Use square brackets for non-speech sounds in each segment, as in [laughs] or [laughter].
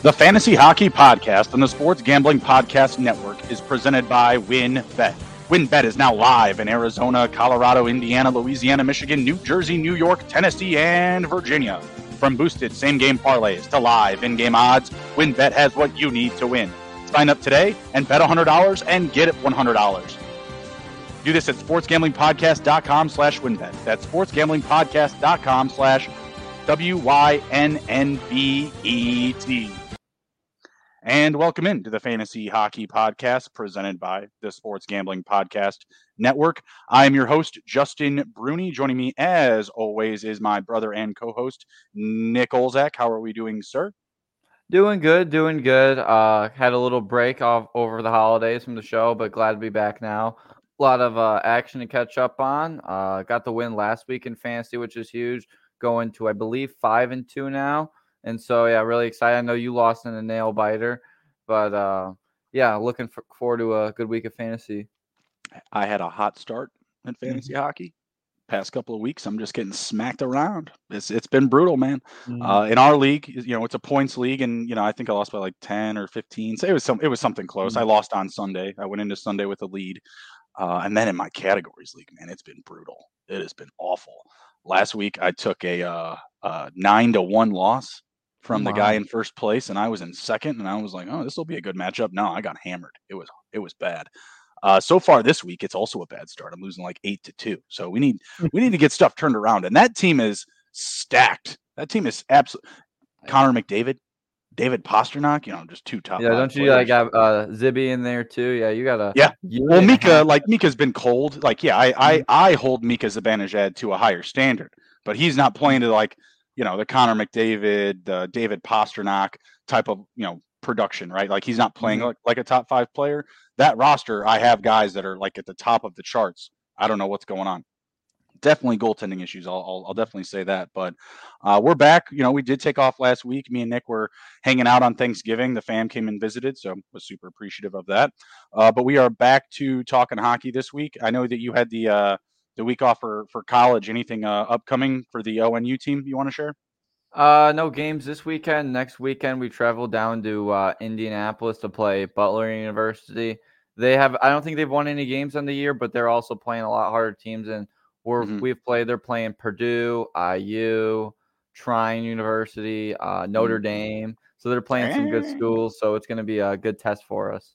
The Fantasy Hockey Podcast on the Sports Gambling Podcast Network is presented by WynnBET. WynnBET is now live in Arizona, Colorado, Indiana, Louisiana, Michigan, New Jersey, New York, Tennessee, and Virginia. From boosted same game parlays to live in game odds, WynnBET has what you need to win. Sign up today and bet $100 and get it $100. Do this at sportsgamblingpodcast.com slash wynnbet. That's sportsgamblingpodcast.com slash W-Y-N-N-B-E-T. And welcome in to the Fantasy Hockey Podcast presented by the Sports Gambling Podcast Network. I am your host, Justin Bruni. Joining me, as always, is my brother and co host, Nick Olzak. How are we doing, sir? Doing good, doing good. Uh, had a little break off over the holidays from the show, but glad to be back now. A lot of uh, action to catch up on. Uh, got the win last week in fantasy, which is huge. Going to, I believe, five and two now. And so, yeah, really excited. I know you lost in a nail biter, but uh, yeah, looking for, forward to a good week of fantasy. I had a hot start in fantasy mm-hmm. hockey. Past couple of weeks, I'm just getting smacked around. It's it's been brutal, man. Mm-hmm. Uh, in our league, you know, it's a points league, and you know, I think I lost by like ten or fifteen. So it was some, it was something close. Mm-hmm. I lost on Sunday. I went into Sunday with a lead, uh, and then in my categories league, man, it's been brutal. It has been awful. Last week, I took a uh, uh nine to one loss from wow. the guy in first place, and I was in second, and I was like, "Oh, this will be a good matchup." No, I got hammered. It was it was bad. Uh, so far this week, it's also a bad start. I'm losing like eight to two. So we need we need to get stuff turned around, and that team is stacked. That team is absolutely Connor McDavid, David Pastrnak. You know, just two top. Yeah, don't you like have uh, Zibby in there too? Yeah, you got a yeah. Well, Mika, like Mika's been cold. Like, yeah, I I, mm-hmm. I hold Mika Zibanejad to a higher standard, but he's not playing to like you know the Connor McDavid, the David Pastrnak type of you know production, right? Like he's not playing mm-hmm. like, like a top five player. That roster, I have guys that are like at the top of the charts. I don't know what's going on. Definitely goaltending issues. I'll, I'll, I'll definitely say that. But uh, we're back. You know, we did take off last week. Me and Nick were hanging out on Thanksgiving. The fam came and visited, so was super appreciative of that. Uh, but we are back to talking hockey this week. I know that you had the uh, the week off for for college. Anything uh, upcoming for the ONU team you want to share? Uh, no games this weekend. Next weekend we travel down to uh, Indianapolis to play Butler University. They have I don't think they've won any games on the year, but they're also playing a lot harder teams and we're mm-hmm. we've played. They're playing Purdue, IU, Trine University, uh, Notre mm-hmm. Dame. So they're playing some good schools. So it's going to be a good test for us.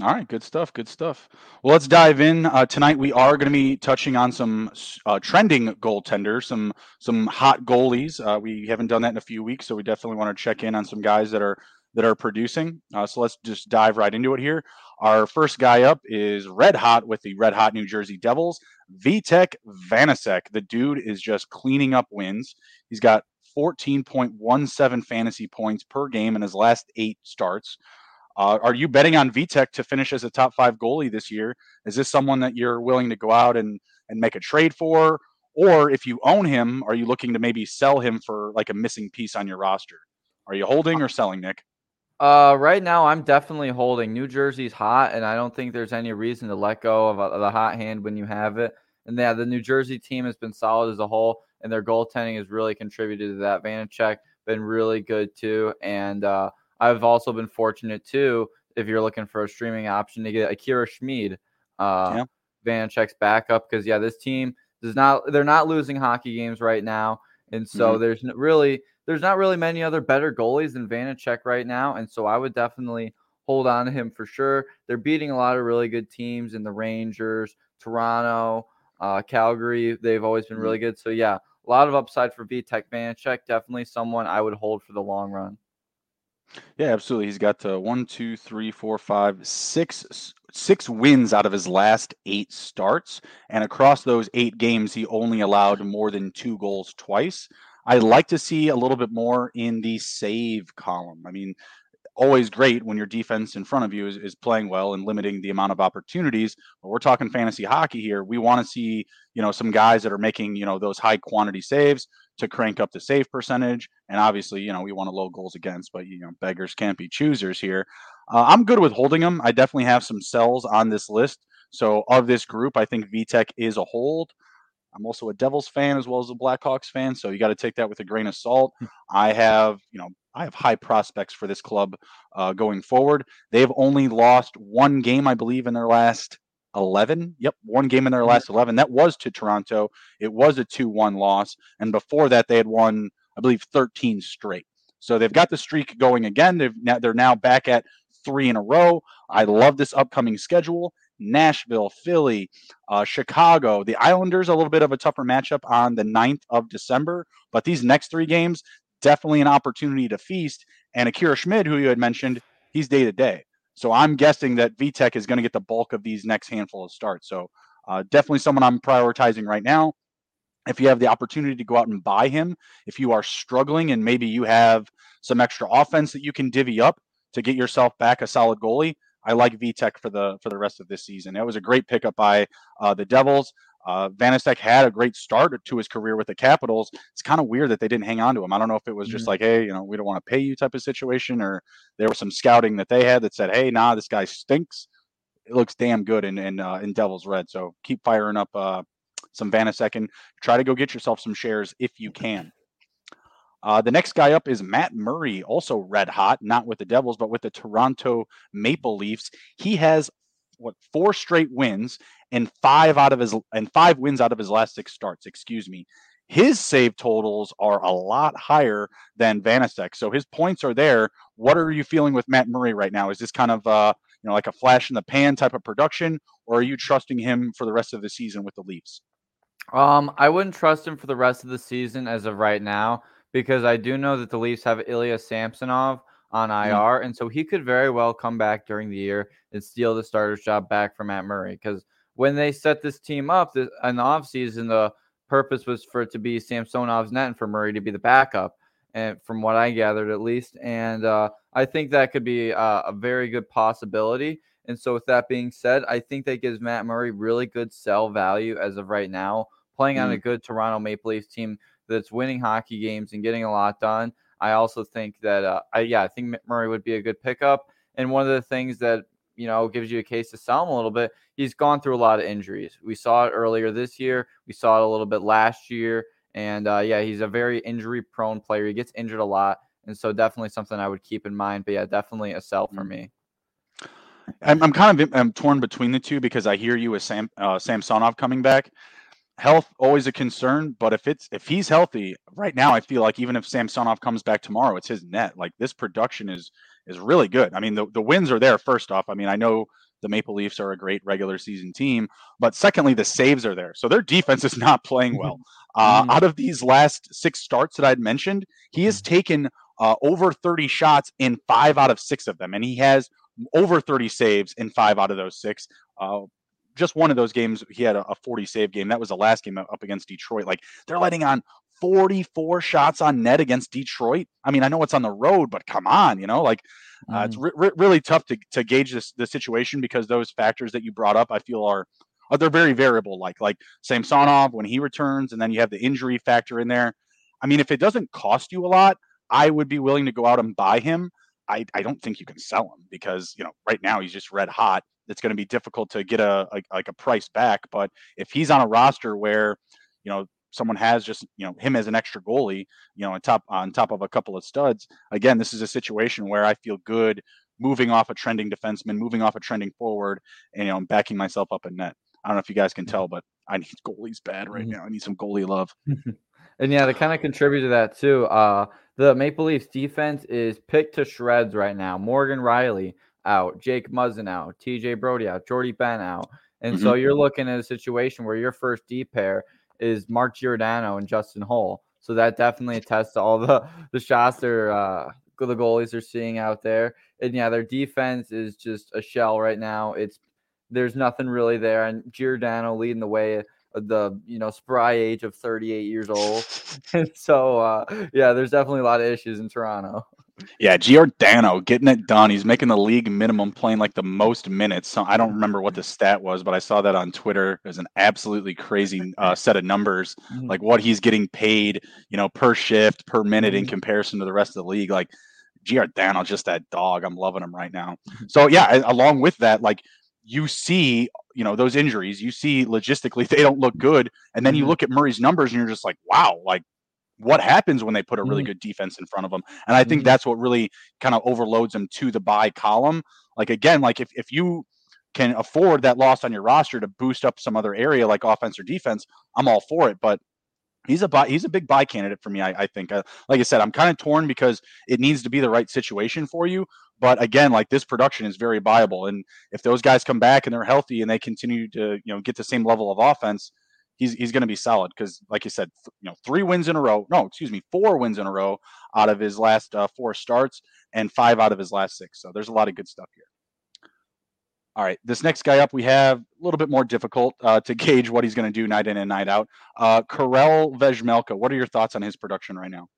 All right, good stuff. Good stuff. Well, let's dive in uh, tonight. We are going to be touching on some uh, trending goaltenders, some some hot goalies. Uh, we haven't done that in a few weeks, so we definitely want to check in on some guys that are that are producing. Uh, so let's just dive right into it here. Our first guy up is red hot with the red hot New Jersey Devils, Vitek Vanecek. The dude is just cleaning up wins. He's got 14.17 fantasy points per game in his last eight starts. Uh, are you betting on Vitek to finish as a top five goalie this year? Is this someone that you're willing to go out and, and make a trade for? Or if you own him, are you looking to maybe sell him for like a missing piece on your roster? Are you holding or selling, Nick? Uh, right now, I'm definitely holding. New Jersey's hot, and I don't think there's any reason to let go of, of the hot hand when you have it. And yeah, the New Jersey team has been solid as a whole, and their goaltending has really contributed to that. Vanecek been really good too, and uh, I've also been fortunate too, if you're looking for a streaming option, to get Akira Schmid, uh, yeah. Vanecek's backup. Because yeah, this team does not they're not losing hockey games right now, and so mm-hmm. there's really there's not really many other better goalies than Vanecek right now, and so I would definitely hold on to him for sure. They're beating a lot of really good teams in the Rangers, Toronto, uh, Calgary. They've always been really mm-hmm. good. So yeah, a lot of upside for Vitek Vanecek. Definitely someone I would hold for the long run. Yeah, absolutely. He's got uh, one, two, three, four, five, six, six wins out of his last eight starts, and across those eight games, he only allowed more than two goals twice. I'd like to see a little bit more in the save column. I mean, always great when your defense in front of you is, is playing well and limiting the amount of opportunities. But we're talking fantasy hockey here. We want to see, you know, some guys that are making, you know, those high quantity saves to crank up the save percentage. And obviously, you know, we want to low goals against, but you know, beggars can't be choosers here. Uh, I'm good with holding them. I definitely have some sells on this list. So of this group, I think Vitek is a hold. I'm also a Devils fan as well as a Blackhawks fan, so you got to take that with a grain of salt. Hmm. I have, you know, I have high prospects for this club uh, going forward. They've only lost one game, I believe, in their last 11. Yep, one game in their last 11. That was to Toronto. It was a 2 1 loss. And before that, they had won, I believe, 13 straight. So they've got the streak going again. They've now, they're now back at three in a row. I love this upcoming schedule. Nashville, Philly, uh, Chicago. The Islanders, a little bit of a tougher matchup on the 9th of December. But these next three games, definitely an opportunity to feast. And Akira Schmid, who you had mentioned, he's day to day. So I'm guessing that Vitek is going to get the bulk of these next handful of starts. So uh, definitely someone I'm prioritizing right now. If you have the opportunity to go out and buy him, if you are struggling and maybe you have some extra offense that you can divvy up to get yourself back a solid goalie, I like Vitek for the for the rest of this season. It was a great pickup by uh, the Devils. Uh, had a great start to his career with the Capitals. It's kind of weird that they didn't hang on to him. I don't know if it was just mm-hmm. like, hey, you know, we don't want to pay you type of situation, or there was some scouting that they had that said, hey, nah, this guy stinks. It looks damn good in in, uh, in Devils red. So keep firing up uh, some Vanecek and try to go get yourself some shares if you can. Uh, the next guy up is Matt Murray, also red hot, not with the Devils, but with the Toronto Maple Leafs. He has what four straight wins and five out of his and five wins out of his last six starts. Excuse me. His save totals are a lot higher than Vanecek, so his points are there. What are you feeling with Matt Murray right now? Is this kind of uh, you know like a flash in the pan type of production, or are you trusting him for the rest of the season with the Leafs? Um, I wouldn't trust him for the rest of the season as of right now because I do know that the Leafs have Ilya Samsonov on IR, mm-hmm. and so he could very well come back during the year and steal the starter's job back from Matt Murray. Because when they set this team up this, in the offseason, the purpose was for it to be Samsonov's net and for Murray to be the backup, and from what I gathered at least, and uh, I think that could be uh, a very good possibility. And so, with that being said, I think that gives Matt Murray really good sell value as of right now, playing mm-hmm. on a good Toronto Maple Leafs team that's winning hockey games and getting a lot done. I also think that, uh, I yeah, I think Murray would be a good pickup. And one of the things that you know gives you a case to sell him a little bit, he's gone through a lot of injuries. We saw it earlier this year. We saw it a little bit last year. And uh, yeah, he's a very injury prone player. He gets injured a lot. And so definitely something I would keep in mind. But yeah, definitely a sell for mm. me. I'm, I'm kind of I'm torn between the two because I hear you with Sam uh, Samsonov coming back, health always a concern, but if it's if he's healthy right now, I feel like even if Samsonov comes back tomorrow, it's his net. Like this production is is really good. I mean, the, the wins are there. First off, I mean, I know the Maple Leafs are a great regular season team, but secondly, the saves are there. So their defense is [laughs] not playing well. [laughs] Uh, mm-hmm. Out of these last six starts that I'd mentioned, he has mm-hmm. taken uh, over 30 shots in five out of six of them, and he has over 30 saves in five out of those six. Uh, just one of those games he had a, a 40 save game. That was the last game up against Detroit. Like they're letting on 44 shots on net against Detroit. I mean, I know it's on the road, but come on, you know, like uh, mm. it's re- re- really tough to, to gauge this the situation because those factors that you brought up, I feel are, are they're very variable. Like like Samsonov when he returns, and then you have the injury factor in there. I mean, if it doesn't cost you a lot, I would be willing to go out and buy him. I, I don't think you can sell him because you know right now he's just red hot it's going to be difficult to get a, a like a price back. But if he's on a roster where you know someone has just you know him as an extra goalie, you know, on top on top of a couple of studs, again, this is a situation where I feel good moving off a trending defenseman, moving off a trending forward, and you know, I'm backing myself up in net. I don't know if you guys can tell, but I need [laughs] goalies bad right mm-hmm. now. I need some goalie love. [laughs] and yeah, to kind of contribute to that too, uh, the Maple Leafs defense is picked to shreds right now. Morgan Rielly, out, Jake Muzzin out, TJ Brodie out, Jordie Benn out. And mm-hmm. so you're looking at a situation where your first D pair is Mark Giordano and Justin Holl. So that definitely attests to all the the shots they're uh, the goalies are seeing out there. And yeah, their defense is just a shell right now. It's there's nothing really there. And Giordano leading the way the you know spry age of 38 years old. [laughs] and so uh, yeah, there's definitely a lot of issues in Toronto. Yeah, Giordano getting it done. He's making the league minimum, playing like the most minutes. So I don't remember what the stat was, but I saw that on Twitter. It was an absolutely crazy uh, set of numbers, mm-hmm. like what he's getting paid, you know, per shift, per minute in mm-hmm. comparison to the rest of the league. Like Giordano, just that dog. I'm loving him right now. Mm-hmm. So yeah, along with that, like you see you know those injuries, you see logistically [laughs] they don't look good, and then you Mhm. look at Murray's numbers and you're just like, wow, like what happens when they put a really Mhm. good defense in front of them? And I think Mhm. that's what really kind of overloads them to the buy column. Like again, like if if you can afford that loss on your roster to boost up some other area like offense or defense, I'm all for it. But he's a buy, he's a big buy candidate for me. I, I think. Uh, like I said, I'm kind of torn because it needs to be the right situation for you. But again, like this production is very viable, and if those guys come back and they're healthy and they continue to you know get the same level of offense, he's he's going to be solid. Because like you said, th- you know three wins in a row. No, excuse me, four wins in a row out of his last uh, four starts and five out of his last six. So there's a lot of good stuff here. All right, this next guy up, we have a little bit more difficult uh, to [laughs] gauge what he's going to do night in and night out. Uh, Karel Vejmelka, what are your thoughts on his production right now?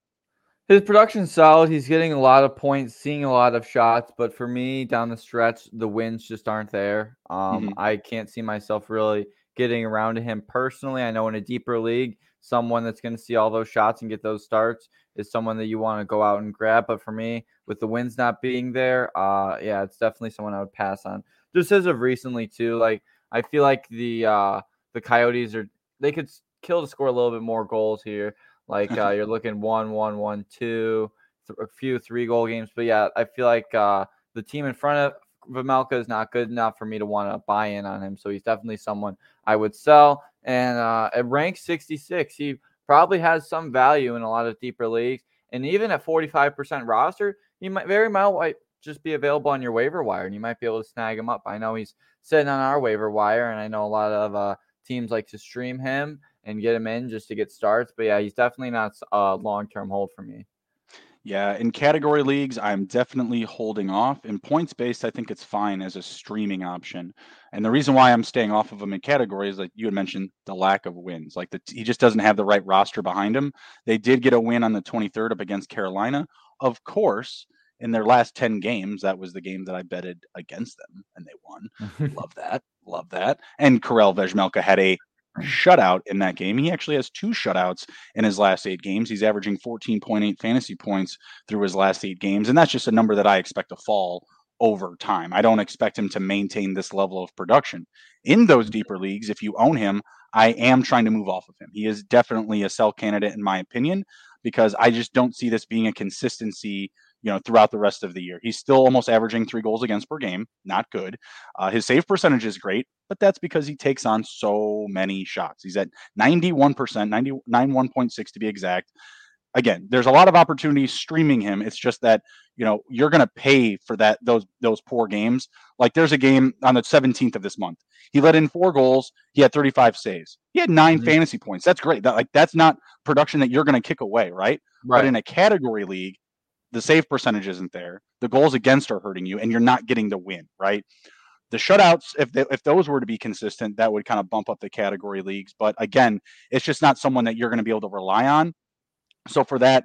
His production's solid. He's getting a lot of points, seeing a lot of shots, but for me, down the stretch, the wins just aren't there. Um, Mhm. I can't see myself really getting around to him personally. I know in a deeper league, someone that's going to see all those shots and get those starts is someone that you want to go out and grab. But for me, with the wins not being there, uh, yeah, it's definitely someone I would pass on. Just as of recently too, like I feel like the uh, the Coyotes are they could kill to score a little bit more goals here. Like uh, you're [laughs] looking one, one, one, two, th- a few three goal games. But yeah, I feel like uh, the team in front of Vejmelka is not good enough for me to want to buy in on him. So he's definitely someone I would sell. And uh, at rank 66, he probably has some value in a lot of deeper leagues. And even at 45% roster, he might very might just be available on your waiver wire, and you might be able to snag him up. I know he's sitting on our waiver wire, and I know a lot of uh, teams like to stream him and get him in just to get starts. But yeah, he's definitely not a long term hold for me. Yeah, in category leagues, I'm definitely holding off. In points based, I think it's fine as a streaming option. And the reason why I'm staying off of him in category is like you had mentioned the lack of wins. Like the, he just doesn't have the right roster behind him. They did get a win on the 23rd up against Carolina. Of course, in their last 10 games, that was the game that I betted against them and they won. [laughs] Love that. Love that. And Karel Vejmelka had a Mm. shutout in that game. He actually has two shutouts in his last eight games. He's averaging 14.8 fantasy points through his last eight games. And that's just a number that I expect to fall over time. I don't expect him to maintain this level of production. In those mm-hmm. deeper leagues, if you own him, I am trying to move off of him. He is definitely a sell candidate, in my opinion, because I just don't see this being a consistency you know throughout the rest of the year. He's still almost averaging three goals against per game, not good. Uh, his save percentage is great, but that's because he takes on so many shots. He's at 91%, 91.6 to be exact. Again, there's a lot of opportunities streaming him. It's just that you know you're going to pay for that those those poor games. Like there's a game on the 17th of this month. He let in four goals. He had 35 saves. He had 9 Mhm. fantasy points. That's great. That like that's not production that you're going to kick away, right? right? But in a category league, the save percentage isn't there. The goals against are hurting you, and you're not getting the win, right? The shutouts, if they, if those were to be consistent, that would kind of bump up the category leagues. But again, it's just not someone that you're going to be able to rely on. So for that,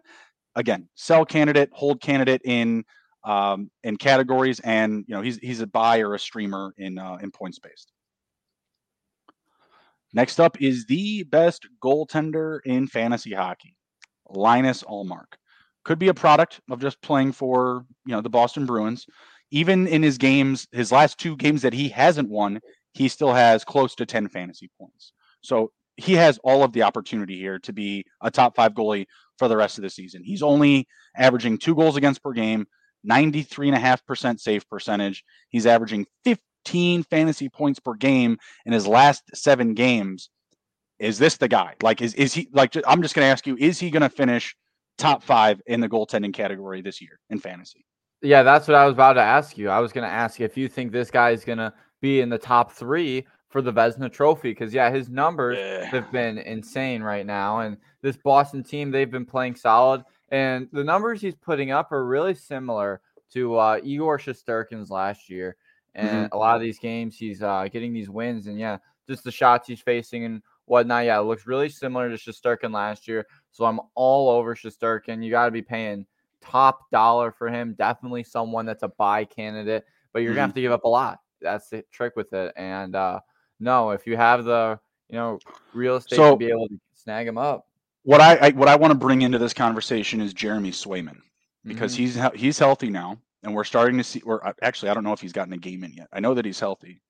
again, sell candidate, hold candidate in um, in categories, and you know he's he's a buy or a streamer in uh, in points based. Next up is the best goaltender in fantasy hockey, Linus Ullmark. Could be a product of just playing for you know the Boston Bruins. Even in his games, his last two games that he hasn't won, he still has close to 10 fantasy points. So he has all of the opportunity here to be a top five goalie for the rest of the season. He's only averaging two goals against per game, 93.5% save percentage. He's averaging 15 fantasy points per game in his last seven games. Is this the guy? Like, is, is he like, I'm just going to ask you, is he going to finish top five in the goaltending category this year in fantasy? Yeah, that's what I was about to ask you. I was going to ask you if you think this guy is going to be in the top three for the Vezina Trophy because yeah, his numbers Yeah. have been insane right now, and this Boston team they've been playing solid, and the numbers he's putting up are really similar to uh, Igor Shesterkin's last year. And a lot of these games, he's uh, getting these wins, and yeah, just the shots he's facing and whatnot. Yeah, it looks really similar to Shesterkin last year. So I'm all over Shesterkin. You got to be paying top dollar for him. Definitely someone that's a buy candidate, but you're gonna have to give up a lot. That's the trick with it. And uh, no, if you have the you know real estate So- to be able to snag him up, What I, I what I want to bring into this conversation is Jeremy Swayman because Mhm. he's he's healthy now, and we're starting to see. Or actually, I don't know if he's gotten a game in yet. I know that he's healthy.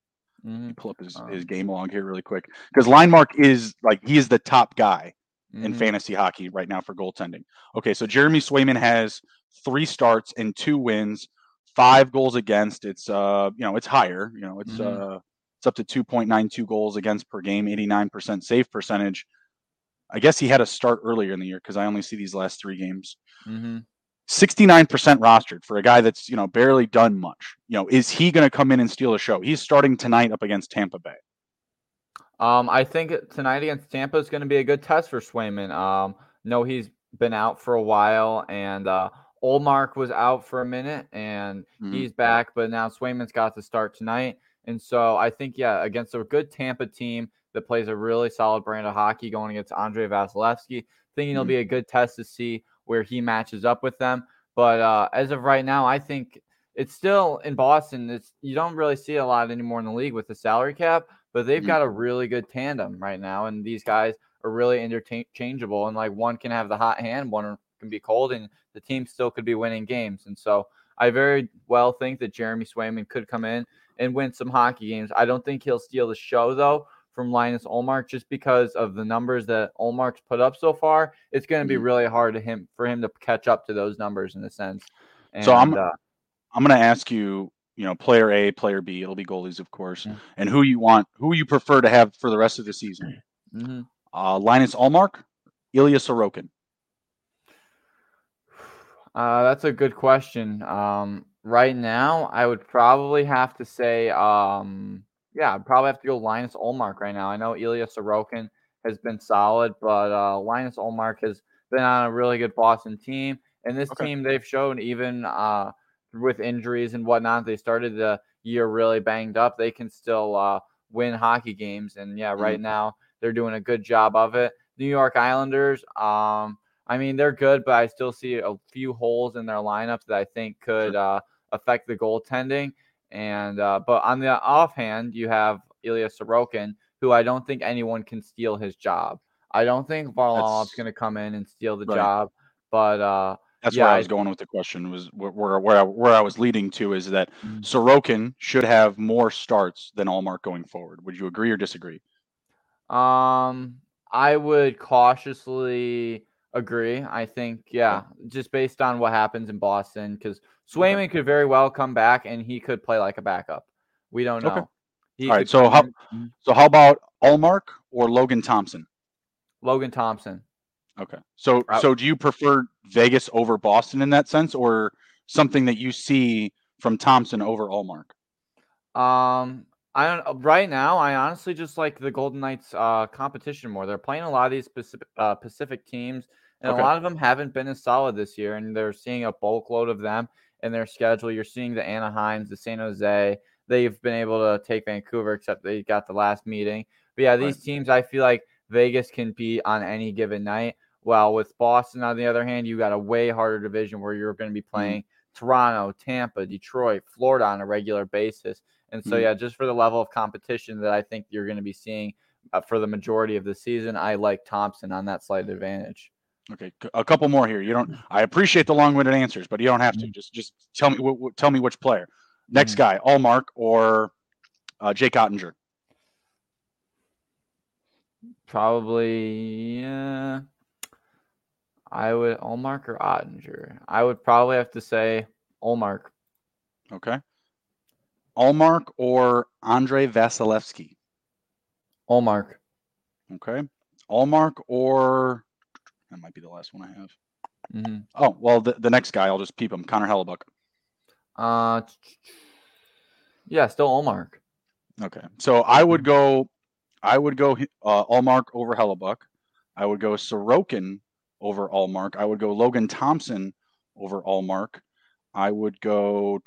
Mm-hmm. Pull up his, Um, his game log here really quick because line mark is like he is the top guy in Mhm. fantasy hockey right now for goaltending. Okay, so Jeremy Swayman has three starts and two wins, five goals against. It's uh, you know, it's higher. You know, it's Mhm. uh, it's up to two point nine two goals against per game, eighty nine percent save percentage. I guess he had a start earlier in the year because I only see these last three games. Mhm. Sixty nine percent rostered for a guy that's you know barely done much. You know, is he going to come in and steal the show? He's starting tonight up against Tampa Bay. Um, I think tonight against Tampa is going to be a good test for Swayman. Um, no, he's been out for a while, and uh, Ullmark was out for a minute, and Mhm. he's back. But now Swayman's got to start tonight, and so I think yeah, against a good Tampa team that plays a really solid brand of hockey, going against Andrei Vasilevskiy, thinking it'll Mhm. be a good test to see where he matches up with them. But uh, as of right now, I think it's still in Boston. It's you don't really see a lot anymore in the league with the salary cap, but they've Mhm. got a really good tandem right now, and these guys are really interchangeable. And like one can have the hot hand, one can be cold, and the team still could be winning games. And so I very well think that Jeremy Swayman could come in and win some hockey games. I don't think he'll steal the show though from Linus Ullmark just because of the numbers that Ullmark's put up so far. It's going to be Mhm. really hard to him for him to catch up to those numbers in a sense. And, So I'm- uh, I'm going to ask you, you know, player A, player B. It'll be goalies, of course, Mhm. and who you want, who you prefer to have for the rest of the season. mhm. Uh, Linus Ullmark, Ilya Sorokin. Uh, that's a good question. Um, right now, I would probably have to say, um, yeah, I'd probably have to go Linus Ullmark right now. I know Ilya Sorokin has been solid, but uh, Linus Ullmark has been on a really good Boston team. And this Okay. team, they've shown even uh, with injuries and whatnot, they started the year really banged up. They can still uh, win hockey games. And yeah, right now, they're doing a good job of it. New York Islanders, um, I mean, they're good, but I still see a few holes in their lineup that I think could uh, affect the goaltending. And uh, but on the offhand, you have Ilya Sorokin, who I don't think anyone can steal his job. I don't think Varlamov's going to come in and steal the Right. job, but uh, That's Yeah, where I I- was going with the question. Was where where where I, where I was leading to is that Mhm. Sorokin should have more starts than Ullmark going forward. Would you agree or disagree? Um, I would cautiously agree. I think, yeah, just based on what happens in Boston, because Swayman could very well come back and he could play like a backup. We don't know. Okay. All right, so how- in- Mhm. So how about Ullmark or Logan Thompson? Logan Thompson. Okay. So so do you prefer Vegas over Boston in that sense, or something that you see from Thompson over Ullmark? Um, I don't uh, right now. I honestly just like the Golden Knights uh competition more. They're playing a lot of these Pacific uh, Pacific teams, and Okay. a lot of them haven't been as solid this year. And they're seeing a bulk load of them in their schedule. You're seeing the Anaheims, the San Jose. They've been able to take Vancouver, except they got the last meeting. But yeah, these teams, I feel like Vegas can beat on any given night. While with Boston, on the other hand, you got a way harder division where you're going to be Mm-hmm. playing Toronto, Tampa, Detroit, Florida on a regular basis. And so, Mhm. yeah, just for the level of competition that I think you're going to be seeing uh, for the majority of the season, I like Thompson on that slight advantage. Okay, a couple more here. You don't. I appreciate the long-winded answers, but you don't have to. Mhm. Just just tell me. W- w- tell me which player. Next Mhm. guy, Ullmark or uh, Jake Oettinger. Probably, yeah. I would Ullmark or Oettinger. I would probably have to say Ullmark. Okay. Ullmark or Andrei Vasilevskiy. Ullmark. Okay. Ullmark or that might be the last one I have. hmm Oh well, the, the next guy I'll just peep him. Connor Hellebuyck. Uh, yeah, still Ullmark. Okay. So I would go. I would go uh, Ullmark over Hellebuyck. I would go Sorokin over Ullmark. I would go Logan Thompson over Ullmark. I would go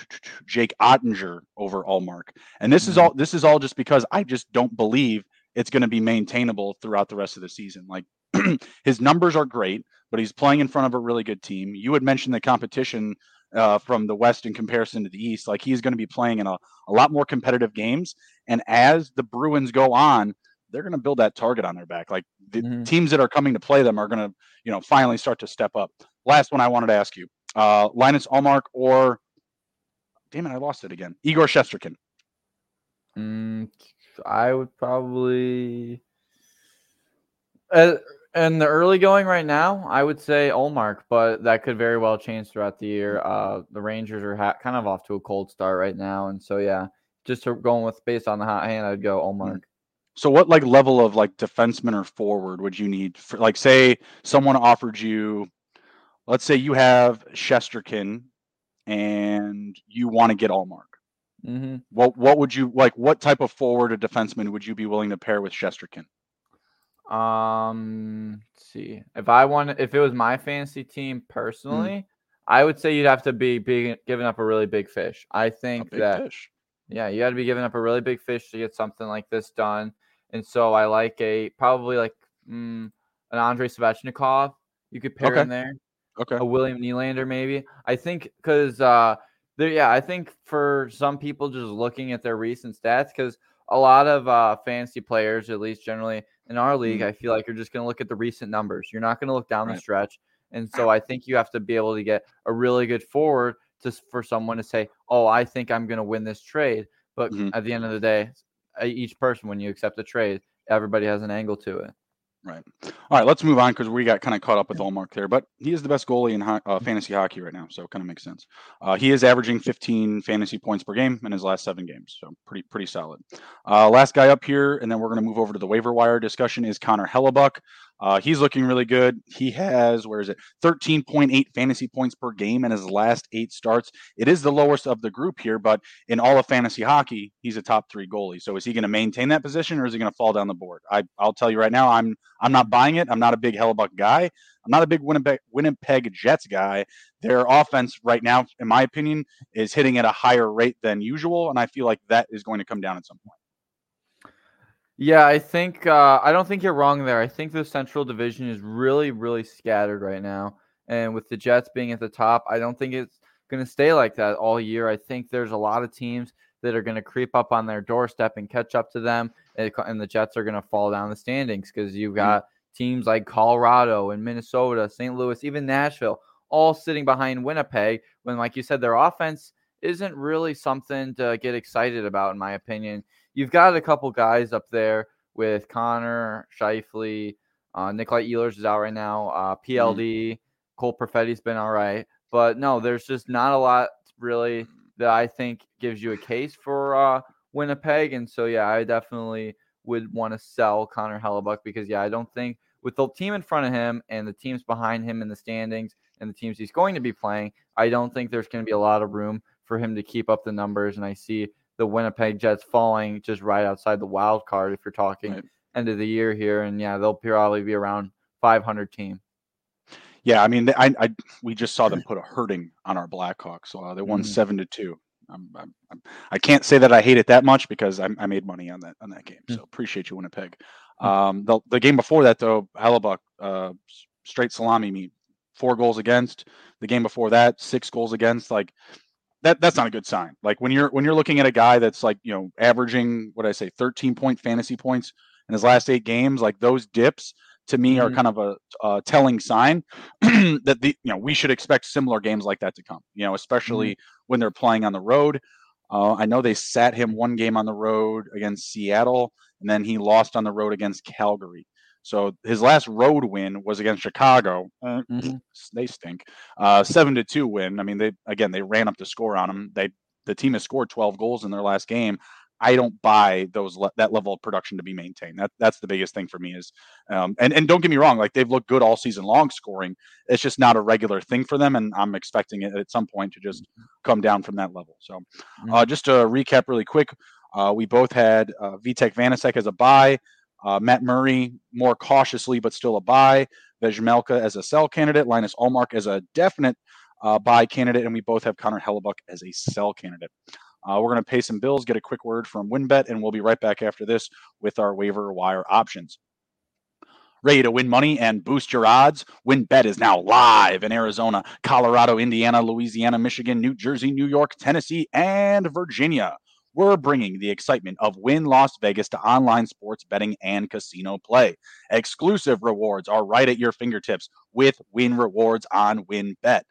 Jake Oettinger over Ullmark. And this is Mhm. all. This is all just because I just don't believe it's going to be maintainable throughout the rest of the season. Like [clears throat] his numbers are great, but he's playing in front of a really good team. You had mentioned the competition uh, from the West in comparison to the East. Like he's going to be playing in a, a lot more competitive games. And as the Bruins go on, they're going to build that target on their back. Like the Mhm. teams that are coming to play them are going to, you know, finally start to step up. Last one I wanted to ask you: uh, Linus Ullmark or, damn it, I lost it again. Igor Shesterkin. Mm, I would probably. Uh, in the early going right now, I would say Ullmark, but that could very well change throughout the year. Uh, the Rangers are ha- kind of off to a cold start right now, and so yeah, just going with based on the hot hand, I'd go hmm. Ullmark. So, what like level of like defenseman or forward would you need for like say someone offered you, let's say you have Shesterkin, and you want to get Ullmark. Mm-hmm. What what would you like? What type of forward or defenseman would you be willing to pair with Shesterkin? Um, see, if I want, if it was my fantasy team hmm. personally, mm. I would say you'd have to be be giving up a really big fish. I think that, fish. yeah, you got to be giving up a really big fish to get something like this done. And so I like a probably like mm, an Andrei Svechnikov. You could pair okay. in there. Okay. A William Nylander maybe. I think because uh, there, yeah, I think for some people just looking at their recent stats because a lot of uh, fantasy players, at least generally in our league, mm-hmm. I feel like you're just going to look at the recent numbers. You're not going to look down right. the stretch. And so I think you have to be able to get a really good forward to for someone to say, "Oh, I think I'm going to win this trade." But mm-hmm. at the end of the day, each person when you accept a trade, everybody has an angle to it. Right. All right, let's move on because we got kind of caught up with Ullmark there, but he is the best goalie in ho- uh, fantasy hockey right now, so it kind of makes sense. Uh, he is averaging 15 fantasy points per game in his last seven games, so pretty pretty solid. Uh, last guy up here, and then we're going to move over to the waiver wire discussion is Connor Hellebuyck. Uh, he's looking really good. He has, where is it, 13.8 fantasy points per game in his last eight starts. It is the lowest of the group here, but in all of fantasy hockey, he's a top three goalie. So is he going to maintain that position or is he going to fall down the board? I, I'll tell you right now, I'm I'm not buying it. I'm not a big Hellebuyck guy. I'm not a big Winnipeg, Winnipeg Jets guy. Their offense right now, in my opinion, is hitting at a higher rate than usual, and I feel like that is going to come down at some point. Yeah, I think uh, I don't think you're wrong there. I think the Central Division is really, really scattered right now, and with the Jets being at the top, I don't think it's going to stay like that all year. I think there's a lot of teams that are going to creep up on their doorstep and catch up to them, and, the Jets are going to fall down the standings because you've mm-hmm. got teams like Colorado and Minnesota, St. Louis, even Nashville, all sitting behind Winnipeg. When, like you said, their offense isn't really something to get excited about, in my opinion you've got a couple guys up there with Connor Scheifele, uh, Nikolai Ehlers is out right now. Uh, PLD, mm-hmm. Cole Perfetti's been all right, but no, there's just not a lot really that I think gives you a case for uh, Winnipeg, and so yeah, I definitely would want to sell Connor Hellebuyck because yeah, I don't think with the team in front of him and the teams behind him in the standings and the teams he's going to be playing, I don't think there's going to be a lot of room for him to keep up the numbers. And I see the Winnipeg Jets falling just right outside the wild card if you're talking right. end of the year here. And yeah, they'll probably be around 500 team. Yeah, I mean, I, I we just saw them put a hurting on our Blackhawks. Uh, they won mm. seven to two. I'm, I'm, I'm, I can not say that I hate it that much because I, I made money on that on that game. Mm. So appreciate you, Winnipeg. Mm. Um, the, the game before that though, Hellebuyck, uh, straight salami meat, four goals against. The game before that, six goals against. Like that that's not a good sign. Like when you're when you're looking at a guy that's like you know averaging what I say 13 point fantasy points in his last eight games, like those dips to me mm-hmm. are kind of a, a telling sign [clears throat] that the you know we should expect similar games like that to come. You know, especially mm-hmm. when they're playing on the road. Uh, I know they sat him one game on the road against Seattle, and then he lost on the road against Calgary. So his last road win was against Chicago. Uh, mm-hmm. They stink. Uh, seven to two win. I mean, they again they ran up the score on them. They the team has scored 12 goals in their last game. I don't buy those le- that level of production to be maintained. That that's the biggest thing for me is, um, and and don't get me wrong, like they've looked good all season long scoring. It's just not a regular thing for them, and I'm expecting it at some point to just mm-hmm. come down from that level. So, mm-hmm. uh, just to recap really quick, uh, we both had uh, Vitek Vanecek as a buy. Uh, Matt Murray more cautiously, but still a buy. Vejmelka as a sell candidate. Linus Ullmark as a definite uh, buy candidate. And we both have Connor Hellebuyck as a sell candidate. Uh, we're going to pay some bills, get a quick word from WynnBET, and we'll be right back after this with our waiver wire options. Ready to win money and boost your odds? WynnBET is now live in Arizona, Colorado, Indiana, Louisiana, Michigan, New Jersey, New York, Tennessee, and Virginia. We're bringing the excitement of Wynn Las Vegas to online sports betting and casino play. Exclusive rewards are right at your fingertips with Wynn Rewards on WynnBET.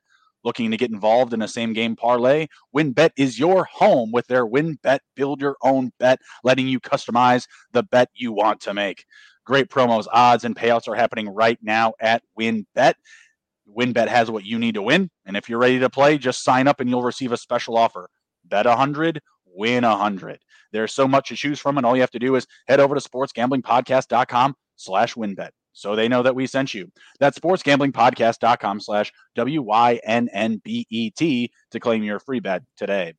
Looking to get involved in a same game parlay? WynnBET is your home with their WynnBET Build Your Own Bet, letting you customize the bet you want to make. Great promos, odds, and payouts are happening right now at WynnBET. WynnBET has what you need to win. And if you're ready to play, just sign up and you'll receive a special offer. Bet 100, win 100. There's so much to choose from, and all you have to do is head over to sportsgamblingpodcast.com slash wynnbet so they know that we sent you. That's sportsgamblingpodcast.com slash W-Y-N-N-B-E-T to claim your free bet today.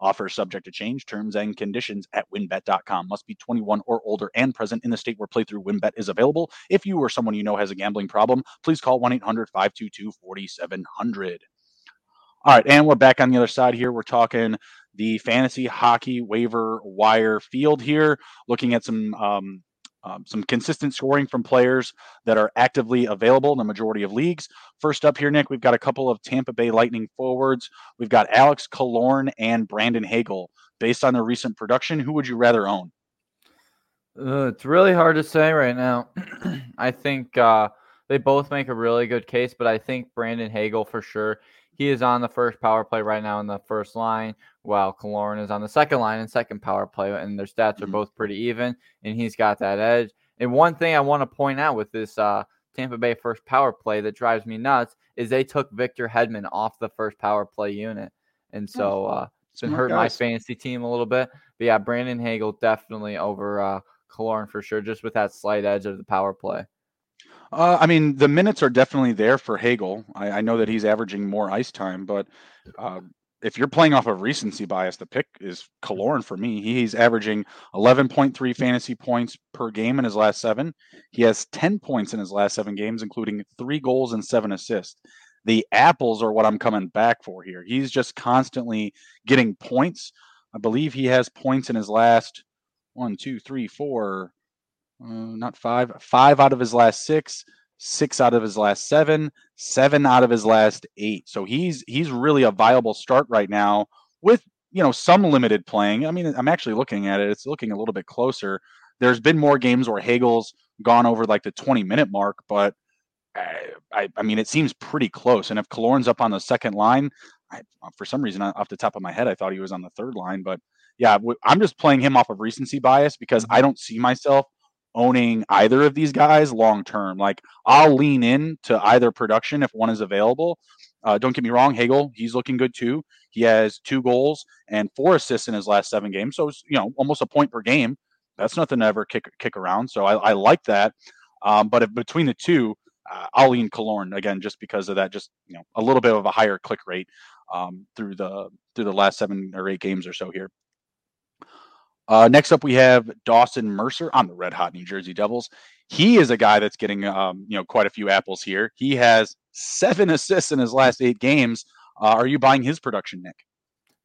Offer subject to change, terms and conditions at wynnbet.com. Must be 21 or older and present in the state where playthrough wynnbet is available. If you or someone you know has a gambling problem, please call 1-800-522-4700. All right, and we're back on the other side here. We're talking the fantasy hockey waiver wire field here, looking at some um, um, some consistent scoring from players that are actively available in the majority of leagues. First up here, Nick, we've got a couple of Tampa Bay Lightning forwards. We've got Alex Killorn and Brandon Hagel. Based on their recent production, who would you rather own? Uh, it's really hard to say right now. [clears throat] I think uh, they both make a really good case, but I think Brandon Hagel for sure. He is on the first power play right now in the first line, while Killorn is on the second line and second power play, and their stats are mm-hmm. both pretty even, and he's got that edge. And one thing I want to point out with this uh, Tampa Bay first power play that drives me nuts is they took Victor Hedman off the first power play unit, and oh, so uh, it's been hurting my fantasy team a little bit. But yeah, Brandon Hagel definitely over uh, Killorn for sure, just with that slight edge of the power play. Uh, I mean, the minutes are definitely there for Hagel. I, I know that he's averaging more ice time, but uh, if you're playing off of recency bias, the pick is Killorn for me. He's averaging 11.3 fantasy points per game in his last seven. He has 10 points in his last seven games, including three goals and seven assists. The apples are what I'm coming back for here. He's just constantly getting points. I believe he has points in his last one, two, three, four, uh, not five, five out of his last six, six out of his last seven, seven out of his last eight. So he's he's really a viable start right now with you know some limited playing. I mean, I'm actually looking at it; it's looking a little bit closer. There's been more games where Hagel's gone over like the 20 minute mark, but I, I, I mean, it seems pretty close. And if Killorn's up on the second line, I, uh, for some reason, off the top of my head, I thought he was on the third line. But yeah, I'm just playing him off of recency bias because mm-hmm. I don't see myself owning either of these guys long term. Like I'll lean in to either production if one is available. Uh, don't get me wrong, Hagel, he's looking good too. He has two goals and four assists in his last seven games, so it's you know almost a point per game. That's nothing to ever kick kick around. So I, I like that. Um, but if between the two, uh, I'll lean Killorn again just because of that. Just you know a little bit of a higher click rate um, through the through the last seven or eight games or so here. Uh, next up, we have Dawson Mercer on the Red Hot New Jersey Devils. He is a guy that's getting um, you know quite a few apples here. He has seven [laughs] assists in his last eight games. Uh, are you buying his production, Nick?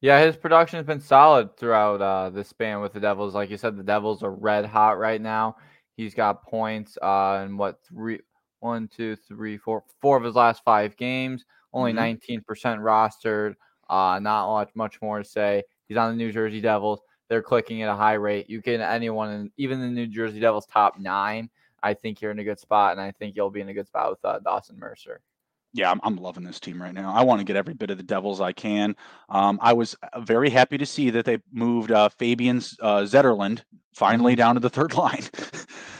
Yeah, his production has been solid throughout uh, the span with the Devils. Like you said, the Devils are red hot right now. He's got points uh, in what three, one, two, three, four, four of his last five games. Only mm-hmm. 19% rostered. Uh, not much, much more to say. He's on the New Jersey Devils they're clicking at a high rate. You can anyone, even the New Jersey Devils top nine. I think you're in a good spot, and I think you'll be in a good spot with uh, Dawson Mercer. Yeah, I'm, I'm loving this team right now. I want to get every bit of the Devils I can. Um, I was uh, very happy to see that they moved uh, Fabian uh, Zetterlund finally mm-hmm. down to the third [laughs] line.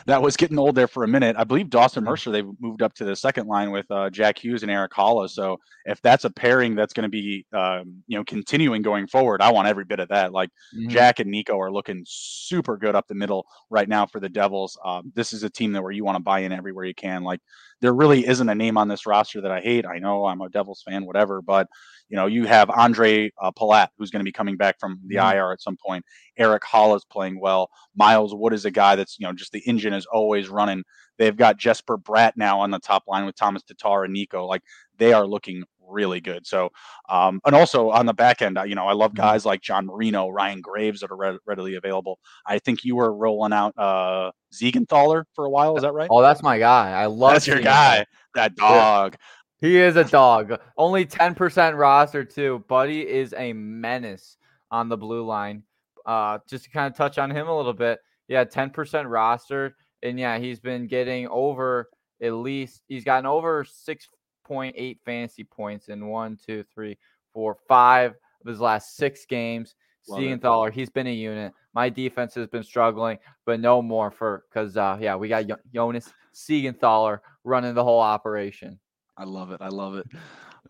That was getting old there for a minute. I believe Dawson mm-hmm. Mercer they moved up to the second line with uh, Jack Hughes and Eric Haula. So if that's a pairing that's going to be um, you know continuing going forward, I want every bit of that. Like mm-hmm. Jack and Nico are looking super good up the middle right now for the Devils. Um, this is a team that where you want to buy in everywhere you can. Like there really isn't a name on this roster that I hate. I know I'm a Devils fan, whatever, but you know, you have Andre uh, Palat, who's going to be coming back from the mm-hmm. IR at some point. Eric Haula is playing well. Miles Wood is a guy that's, you know, just the engine is always running. They've got Jesper Bratt now on the top line with Thomas Tatar and Nico. Like they are looking really good. So, um, and also on the back end, you know, I love mm-hmm. guys like John Marino, Ryan Graves that are re- readily available. I think you were rolling out uh, Siegenthaler for a while. Is that right? Oh, that's my guy. I love. That's your guy. That dog. He is a dog. Only 10% roster, too. Buddy is a menace on the blue line. Uh, just to kind of touch on him a little bit. Yeah, 10% roster. And yeah, he's been getting over at least, he's gotten over 6.8 fantasy points in one, two, three, four, five of his last six games. Siegenthaler, he's been a unit. My defense has been struggling, but no more for because uh, yeah, we got Jonas Siegenthaler running the whole operation. I love it. I love it.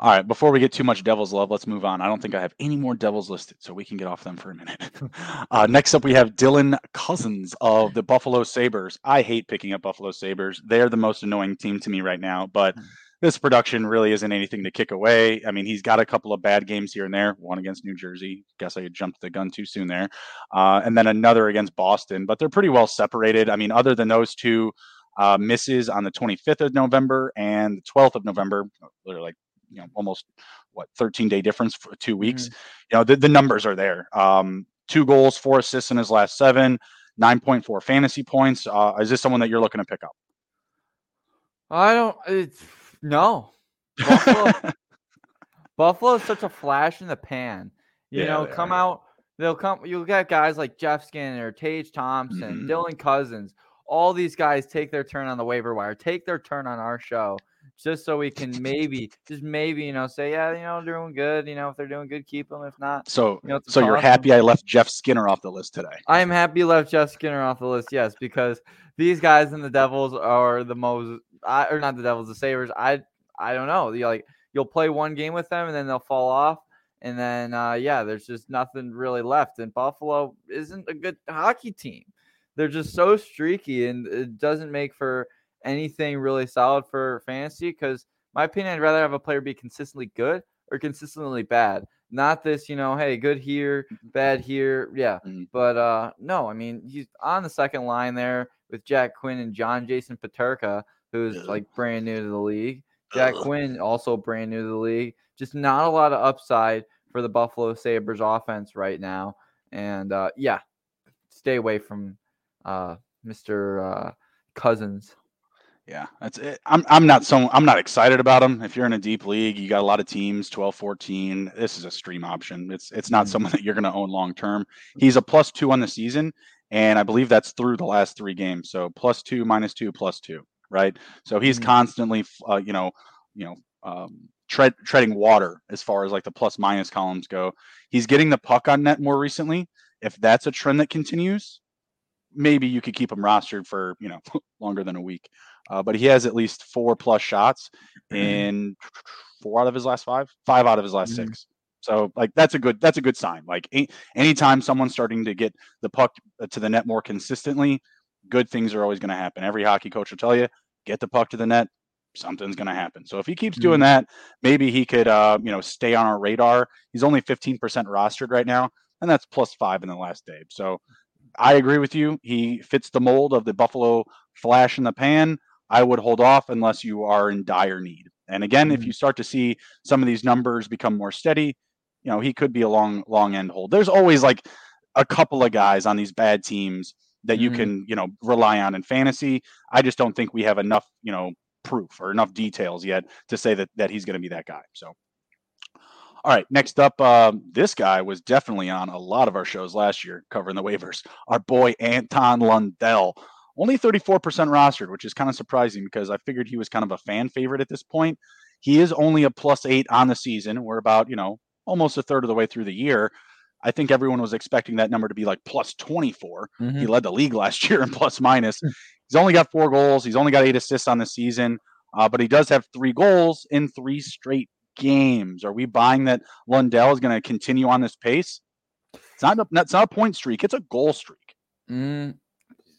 All right, before we get too much Devils love, let's move on. I don't think I have any more Devils listed, so we can get off them for a minute. [laughs] uh, next up, we have Dylan Cozens of the Buffalo Sabres. I hate picking up Buffalo Sabres. They're the most annoying team to me right now, but hmm. This production really isn't anything to kick away. I mean, he's got a couple of bad games here and there, one against New Jersey. Guess I jumped the gun too soon there. Uh, and then another against Boston, but they're pretty well separated. I mean, other than those two, uh, misses on the 25th of November and the 12th of November. They're like you know almost what 13 day difference for two weeks. Mm-hmm. You know the, the numbers are there. Um, two goals, four assists in his last seven, 9.4 fantasy points. Uh, is this someone that you're looking to pick up? I don't. It's no. Buffalo, [laughs] Buffalo is such a flash in the pan. You yeah, know, come are. out. They'll come. You'll get guys like Jeff Skinner, Tage Thompson, mm-hmm. Dylan Cozens. All these guys take their turn on the waiver wire, take their turn on our show, just so we can maybe, just maybe, you know, say, yeah, you know, doing good. You know, if they're doing good, keep them. If not, so you know, so you're happy I left Jeff Skinner off the list today. I am happy you left Jeff Skinner off the list. Yes, because these guys and the Devils are the most, I, or not the Devils, the Sabres. I, I don't know. You like you'll play one game with them and then they'll fall off. And then, uh, yeah, there's just nothing really left. And Buffalo isn't a good hockey team. They're just so streaky, and it doesn't make for anything really solid for fantasy because my opinion i'd rather have a player be consistently good or consistently bad. Not this you know hey good here mm-hmm. bad here yeah mm-hmm. but uh no i mean he's on the second line there with jack quinn and john jason peterka who's like brand new to the league. Jack quinn also brand new to the league. Just not a lot of upside for the buffalo sabres offense right now. And uh yeah stay away from uh mr uh cozens yeah, that's it. I'm I'm not so I'm not excited about him. If you're in a deep league, you got a lot of teams, 12, 14. This is a stream option. It's it's not mm-hmm. someone [laughs] that you're going to own long term. He's a plus two on the season, and I believe that's through the last three games. So plus two, minus two, plus two, right? So he's mm-hmm. constantly, uh, you know, you know, um, tread treading water as far as like the plus minus columns go. He's getting the puck on net more recently. If that's a trend that continues, maybe you could keep him rostered for you know [laughs] longer than a week. Uh, but he has at least four plus shots mm-hmm. in four out of his last five, five out of his last mm-hmm. six. So like that's a good that's a good sign. Like anytime someone's starting to get the puck uh, to the net more consistently, good things are always going to happen. Every hockey coach will tell you, get the puck to the net, something's going to happen. So if he keeps mm-hmm. doing that, maybe he could uh, you know stay on our radar. He's only 15% rostered right now, and that's plus five in the last day. So I agree with you. He fits the mold of the Buffalo flash in the pan. I would hold off unless you are in dire need. And again, mm-hmm. if you start to see some of these numbers become more steady, you know, he could be a long, long end hold. There's always like a couple of guys on these bad teams that you mm-hmm. can, you know, rely on in fantasy. I just don't think we have enough, you know, proof or enough details yet to say that that he's going to be that guy. So all right, next up, uh, this guy was definitely on a lot of our shows last year covering the waivers. Our boy Anton Lundell, only 34% rostered, which is kind of surprising because I figured he was kind of a fan favorite at this point. He is only a plus eight on the season. We're about, you know, almost a third of the way through the year. I think everyone was expecting that number to be like plus 24. Mm-hmm. He led the league last [laughs] year in plus minus. Hmm. He's only got four goals. He's only got eight assists on the season, uh, but he does have three goals in three straight games. Are we buying that Lundell is going to continue on this pace? It's not. A, it's not a point streak. It's a goal streak. Mm,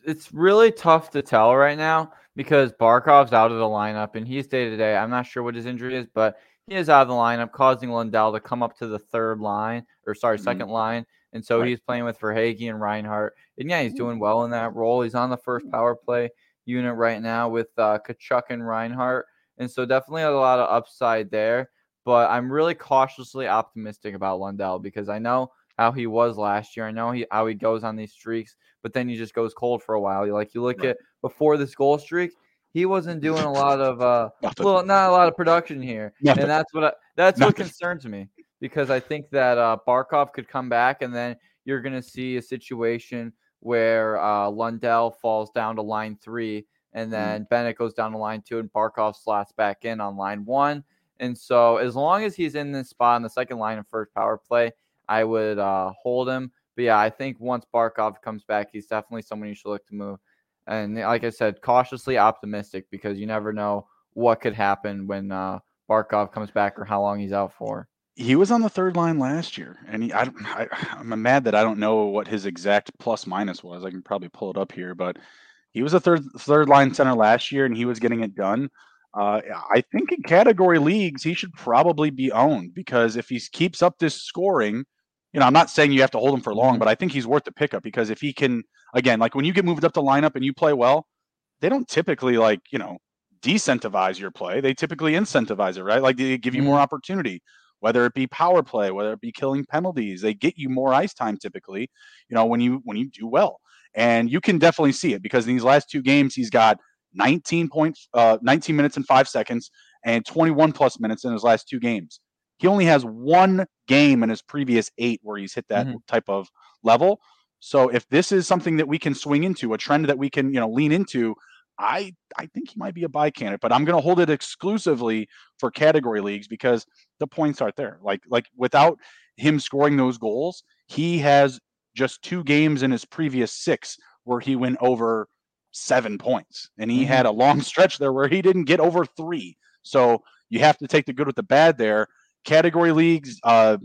it's really tough to tell right now because Barkov's out of the lineup and he's day to day. I'm not sure what his injury is, but he is out of the lineup, causing Lundell to come up to the third line or sorry, mm-hmm. second line. And so right. he's playing with Verhaeghe and Reinhart. And yeah, he's doing well in that role. He's on the first power play unit right now with uh, Tkachuk and Reinhart. And so definitely a lot of upside there but I'm really cautiously optimistic about Lundell because I know how he was last year. I know he, how he goes on these streaks, but then he just goes cold for a while. You like you look at before this goal streak, he wasn't doing a lot of uh well, not a lot of production here, Nothing. and that's what I, that's Nothing. what concerns me because I think that uh, Barkov could come back, and then you're going to see a situation where uh, Lundell falls down to line three and Mm-hmm. then Bennett goes down to line two, and Barkov slots back in on line one. And so, as long as he's in this spot on the second line of first power play, I would uh, hold him. But yeah, I think once Barkov comes back, he's definitely someone you should look to move. And like I said, cautiously optimistic because you never know what could happen when uh, Barkov comes back or how long he's out for. He was on the third line last year, and he, I, I, I'm mad that I don't know what his exact plus minus was. I can probably pull it up here, but he was a third third line center last year, and he was getting it done. Uh, I think in category leagues he should probably be owned because if he keeps up this scoring, you know, I'm not saying you have to hold him for long, but I think he's worth the pickup because if he can, again, like when you get moved up the lineup and you play well, they don't typically like you know decentivize your play. They typically incentivize it, right? Like they give you more opportunity, whether it be power play, whether it be killing penalties. They get you more ice time typically, you know, when you when you do well. And you can definitely see it because in these last two games he's got 19 points, uh, 19 minutes and five seconds, and 21 plus minutes in his last two games. He only has one game in his previous eight where he's hit that Mhm. type of level. So if this is something that we can swing into, a trend that we can, you know, lean into, I I think he might be a buy candidate, but I'm going to hold it exclusively for category leagues because the points aren't there. Like like without him scoring those goals, he has just two games in his previous six where he went over seven points, and he Mhm. had a long [laughs] stretch there where he didn't get over three. So you have to take the good with the bad there. Category leagues, uh,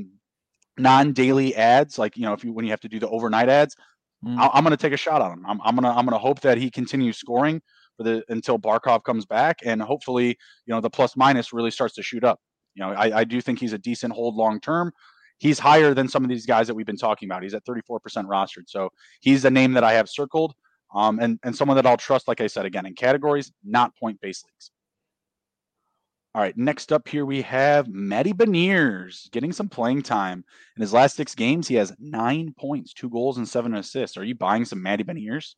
non-daily ads, like you know, if you when you have to do the overnight ads, Mm. I- I'm going to take a shot on him. I'm, I'm gonna I'm gonna hope that he continues scoring for the until Barkov comes back, and hopefully, you know, the plus minus really starts to shoot up. You know, I, I do think he's a decent hold long term. He's higher than some of these guys that we've been talking about. He's at 34% rostered, so he's a name that I have circled, um, and and someone that I'll trust. Like I said again, in categories, not point based leagues. All right, next up here we have Matty Beniers getting some playing time. In his last six games, he has nine points, two goals, and seven assists. Are you buying some Matty Beniers?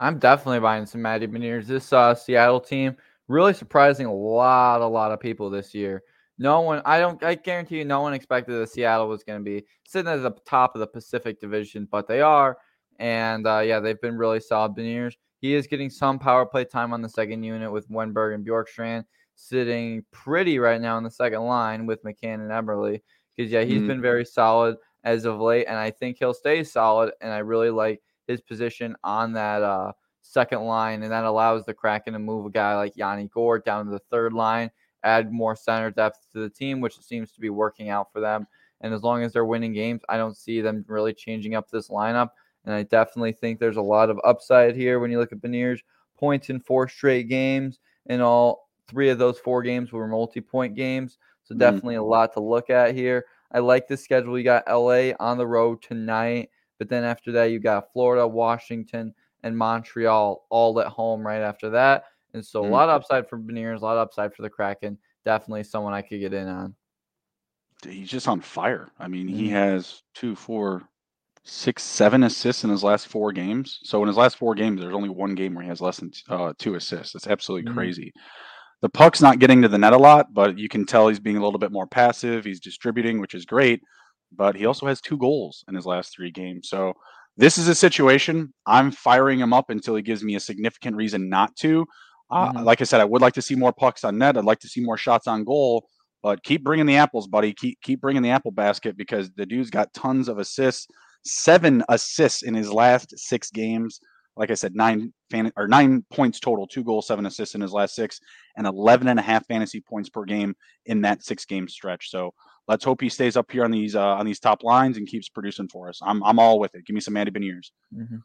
I'm definitely buying some Matty Beniers. This uh, Seattle team really surprising a lot, a lot of people this year. No one, I don't, I guarantee you, no one expected that Seattle was going to be sitting at the top of the Pacific Division, but they are. And uh, yeah, they've been really solid. Beniers, he is getting some power play time on the second unit with Wennberg and Bjorkstrand sitting pretty right now in the second line with McCann and Eberle. Because yeah, he's Mhm. been very solid as of late, and I think he'll stay solid. And I really like his position on that uh, second line, and that allows the Kraken to move a guy like Yanni Gourde down to the third line, add more center depth to the team, which seems to be working out for them. And as long as they're winning games, I don't see them really changing up this lineup. And I definitely think there's a lot of upside here when you look at Beniers points in four straight games, and all three of those four games were multi-point games. So Mhm. definitely a lot to look at here. I like the schedule. You got LA on the road tonight, but then after that you got Florida, Washington, and Montreal all at home right after that. And so a Mhm. lot of upside for Beniers, a lot of upside for the Kraken. Definitely someone I could get in on. He's just on fire. I mean, he Mhm. has two, four, six, seven assists in his last four games. So in his last four games, there's only one game where he has less than uh, two assists. That's absolutely Mhm. crazy. The puck's not getting to the net a lot, but you can tell he's being a little bit more passive. He's distributing, which is great. But he also has two goals in his last three games. So this is a situation I'm firing him up until he gives me a significant reason not to. Uh, Mhm. Like I said, I would like to see more pucks on net. I'd like to see more shots on goal. But keep bringing the apples, buddy. Keep keep bringing the apple basket because the dude's got tons of assists. Seven assists in his last six games. Like I said, nine fan or nine points total, two goals, seven assists in his last six, and 11 and a half fantasy points per game in that six game stretch. So let's hope he stays up here on these uh, on these top lines and keeps producing for us. I'm I'm all with it. Give me some Andy Beniers. Mhm.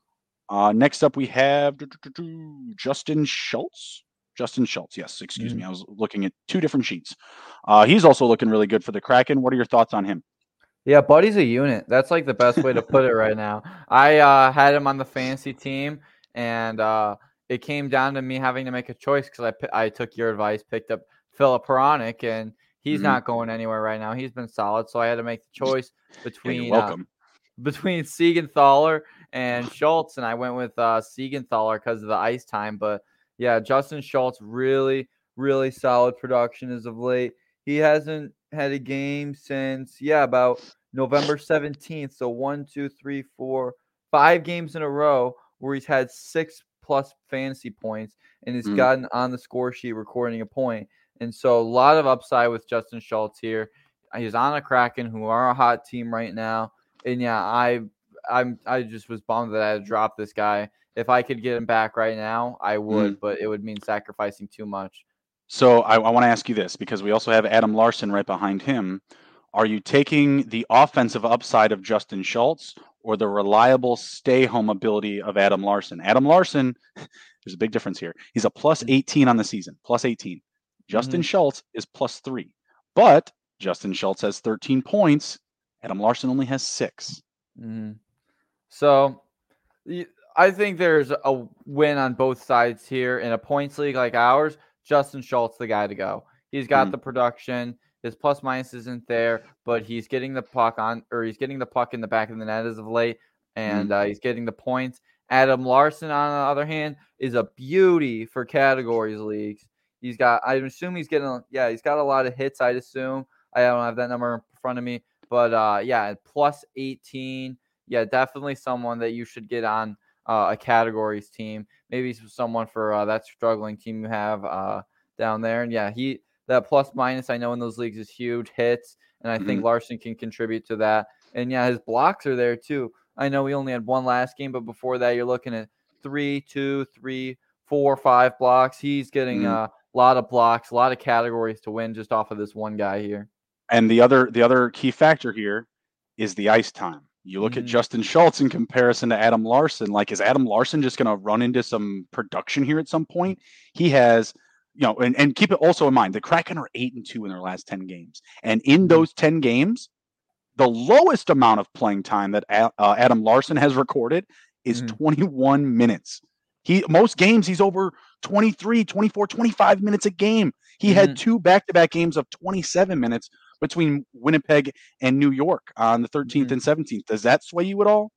Uh, next up, we have Justin Schultz. Justin Schultz, yes, excuse Mhm. me. I was looking at two different sheets. Uh, he's also looking really good for the Kraken. What are your thoughts on him? Yeah, Buddy's a unit. That's like the best way to put it right now. I uh, had him on the fantasy team, and uh, it came down to me having to make a choice because I, I took your advice, picked up Philip Peronic, and he's Mhm. not going anywhere right now. He's been solid, so I had to make the choice between you're uh, between Siegenthaler and [sighs] Schultz, and I went with uh, Siegenthaler because of the ice time. But yeah, Justin Schultz really, really solid production as of late. He hasn't had a game since yeah about November seventeenth. So one, two, three, four, five games in a row where he's had six plus fantasy points and has Mhm. gotten on the score sheet recording a point. And so a lot of upside with Justin Schultz here. He's on a Kraken, who are a hot team right now. And yeah, I I'm I just was bummed that I had to drop this guy. If I could get him back right now, I would, but it would mean sacrificing too much. So I, I want to ask you this because we also have Adam Larsson right behind him. Are you taking the offensive upside of Justin Schultz or the reliable stay home ability of Adam Larsson? Adam Larsson, [laughs] there's a big difference here. He's a plus 18 on the season, plus 18. Justin Schultz is plus three, but Justin Schultz has 13 points. Adam Larson only has 6 hmm So I think there's a win on both sides here in a points league like ours. Justin Schultz, the guy to go. He's got Mhm. the production. His plus minus isn't there, but he's getting the puck on, or he's getting the puck in the back of the net as of late, and uh, he's getting the points. Adam Larsson, on the other hand, is a beauty for categories leagues. He's got, I assume he's getting, yeah, he's got a lot of hits. I'd assume. I don't have that number in front of me, but uh, yeah, plus 18. Yeah, definitely someone that you should get on uh, a categories team. Maybe someone for uh, that struggling team you have uh, down there. And yeah, he that plus minus I know in those leagues is huge hits, and I think Larsson can contribute to that. And yeah, his blocks are there too. I know we only had one last game, but before that, you're looking at three, two, three, four, five blocks. He's getting Mhm. a lot of blocks, a lot of categories to win just off of this one guy here. And the other the other key factor here is the ice time. You look at Mhm. Justin Schultz in comparison to Adam Larsson. Like, is Adam Larsson just going to run into some production here at some point? He has, you know, and, and keep it also in mind the Kraken are eight and two in their last 10 games. And in Mhm. those 10 games, the lowest amount of playing time that uh, Adam Larsson has recorded is Mhm. 21 minutes. He most games he's over 23, 24, 25 minutes a game. He had Mhm. two back-to-back games of 27 minutes between Winnipeg and New York on the 13th Mhm. and 17th. Does that sway you at all?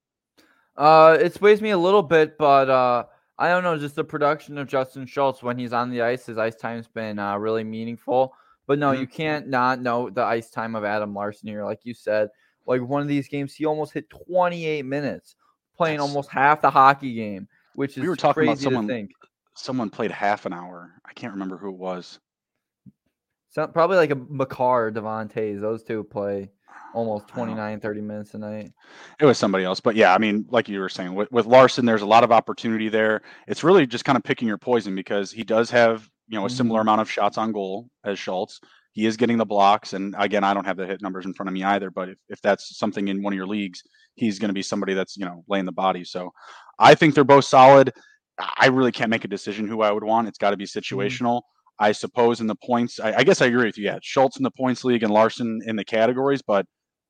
Uh, it sways me a little bit, but uh, I don't know. Just the production of Justin Schultz when he's on the ice, his ice time's been uh, really meaningful. But no, Mhm. you can't not know the ice time of Adam Larsson here. Like you said, like one of these games, he almost hit 28 minutes, playing That's- almost half the hockey game, which is We were talking crazy about someone-. Someone played half an hour. I can't remember who it was. So, probably like a Makar, Devontae. Those two play almost I 29, 30 minutes a night. It was somebody else, but yeah, I mean, like you were saying, with, with Larsson, there's a lot of opportunity there. It's really just kind of picking your poison because he does have, you know, a similar Mhm. amount of shots on goal as Schultz. He is getting the blocks, and again, I don't have the hit numbers in front of me either. But if, if that's something in one of your leagues, he's going to be somebody that's you know laying the body. So I think they're both solid. I really can't make a decision who I would want. It's got to be situational. I suppose in the points, I, I guess I agree with you. Yeah, Schultz in the points league and Larsson in the categories, but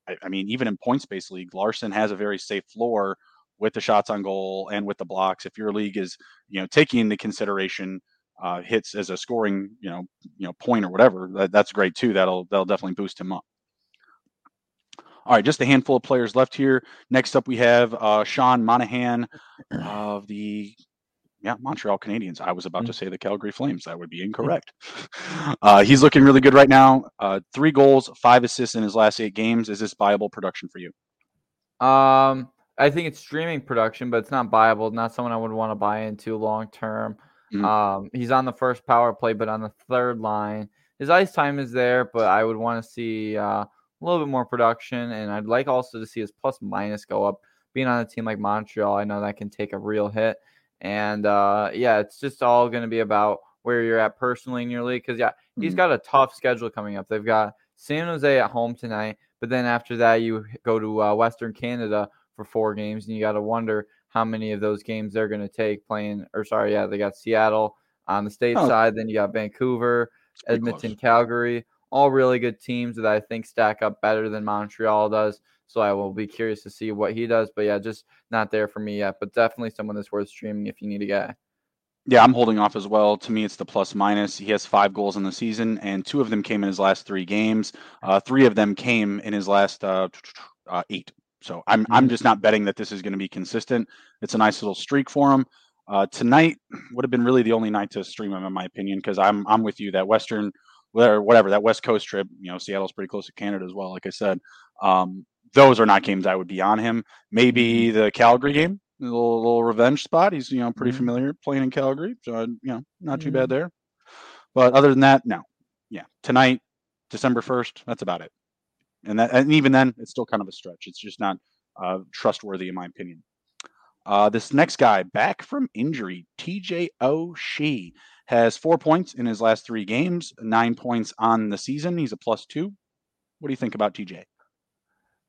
I, I mean, even in points based league, Larsson has a very safe floor with the shots on goal and with the blocks. If your league is, you know, taking into consideration uh, hits as a scoring, you know, you know, point or whatever, that, that's great too. That'll that'll definitely boost him up. All right, just a handful of players left here. Next up, we have uh, Sean Monahan of the yeah Montreal Canadiens. I was about to say the Calgary Flames. That would be incorrect. [laughs] uh, he's looking really good right now. Uh, three goals, five assists in his last eight games. Is this viable production for you? Um, I think it's streaming production, but it's not viable. Not someone I would want to buy into long term. Mhm. Um, he's on the first power play, but on the third line, his ice time is there, but I would want to see uh, a little bit more production, and I'd like also to see his plus minus go up. Being on a team like Montreal, I know that can take a real hit, and uh, yeah, it's just all going to be about where you're at personally in your league. Because yeah, he's Mhm. got a tough schedule coming up. They've got San Jose at home tonight, but then after that, you go to uh, Western Canada for four games, and you got to wonder how many of those games they're going to take playing. Or sorry, yeah, they got Seattle on the state Oh. side, then you got Vancouver, Edmonton, close. Calgary, all really good teams that I think stack up better than Montreal does. So I will be curious to see what he does. But yeah, just not there for me yet. But definitely someone that's worth streaming if you need a guy. Yeah, I'm holding off as well. To me, it's the plus minus. He has five goals in the season, and two of them came in his last three games. Uh, three of them came in his last uh, uh, eight. So I'm I'm just not betting that this is going to be consistent. It's a nice little streak for him. Uh, tonight would have been really the only night to stream him, in my opinion, because I'm I'm with you. That Western, whatever, whatever that West Coast trip, you know, Seattle's pretty close to Canada as well. Like I said, um, those are not games I would be on him. Maybe the Calgary game, A little, little revenge spot. He's you know pretty Mhm. familiar playing in Calgary, so you know not too Mhm. bad there. But other than that, no. Yeah, tonight, December first. That's about it. And that, and even then, it's still kind of a stretch. It's just not uh, trustworthy, in my opinion. Uh, this next guy, back from injury, TJ Oshie, has four points in his last three games, nine points on the season. He's a plus two. What do you think about TJ?